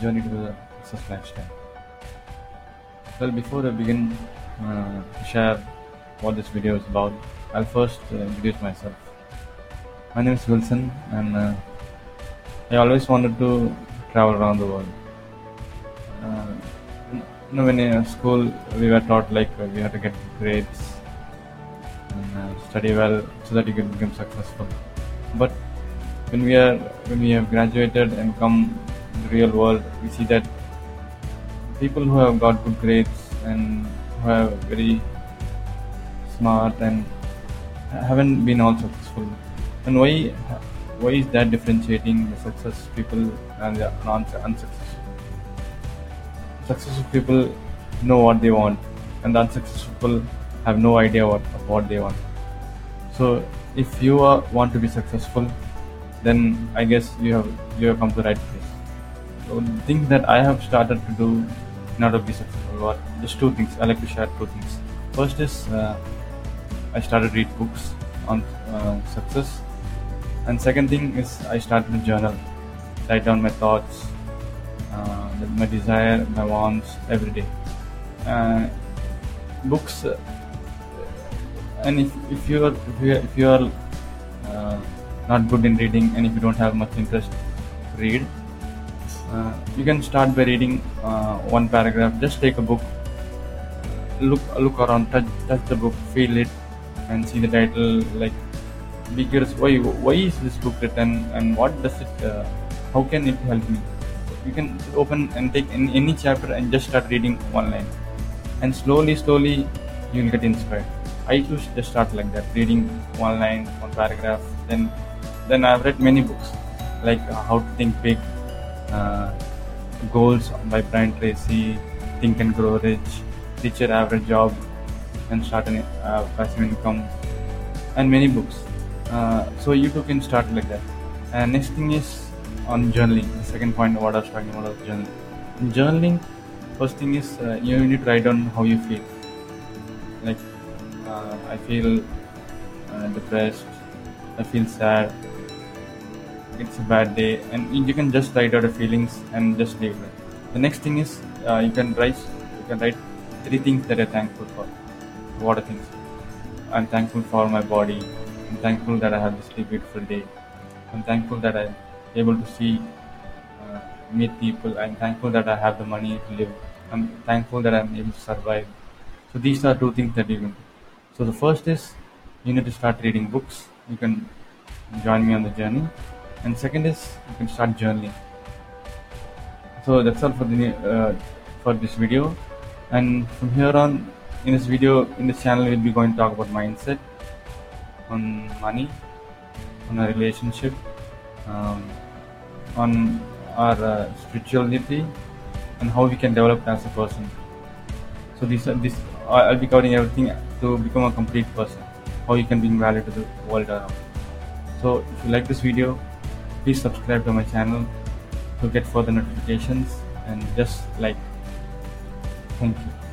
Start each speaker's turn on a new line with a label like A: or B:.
A: journey to the success lifestyle. Well, before I begin uh, to share what this video is about, I'll first uh, introduce myself. My name is Wilson, and uh, I always wanted to travel around the world. Uh, you know, when in school we were taught like uh, we had to get grades and uh, study well so that you can become successful. But when we are when we have graduated and come real world, we see that people who have got good grades and who are very smart and haven't been all successful. And why why is that differentiating the success people and the non unsuccessful? Successful people know what they want, and the unsuccessful people have no idea what what they want. So if you want to be successful, then I guess you have you have come to the right place. So the things that I have started to do in order to be successful are just two things. I like to share two things. First is uh, I started to read books on uh, success, and second thing is I started to journal, write down my thoughts, uh, my desire, my wants every day. Uh, books, uh, and if, if you are if you are, if you are uh, not good in reading and if you don't have much interest read, uh, you can start by reading uh, one paragraph. Just take a book, look look around, touch touch the book, feel it, and see the title. Like, be curious. Why why is this book written and what does it? Uh, how can it help me? You can open and take any, any chapter and just start reading one line, and slowly slowly you'll get inspired. I used to start like that, reading one line, one paragraph. Then then I've read many books like uh, How to Think Big Goals by Brian Tracy, Think and Grow Rich, Teach Your Average Job, and Start a uh, Passive Income, and many books. Uh, so you too can start like that. And next thing is on journaling. The second point what I was talking about was journaling. In journaling, first thing is uh, you need to write down how you feel. Like uh, I feel uh, depressed, I feel sad, it's a bad day and you can just write out the feelings and just leave it. The next thing is uh, you can write you can write three things that you're thankful for. What are things? I'm thankful for my body. I'm thankful that i have this beautiful day. I'm thankful that i'm able to see uh, meet people. I'm thankful that i have the money to live. I'm thankful that i'm able to survive. So these are two things that you can do. So the first is you need to start reading books. You can join me on the journey and second is you can start journaling so that's all for the uh, for this video. And from here on in this video in this channel we'll be going to talk about mindset on money on a relationship um, on our uh, spirituality and how we can develop as a person. So this uh, this i'll be covering everything to become a complete person how you can bring value to the world around. So if you like this video please subscribe to my channel to get further notifications and just like. Thank you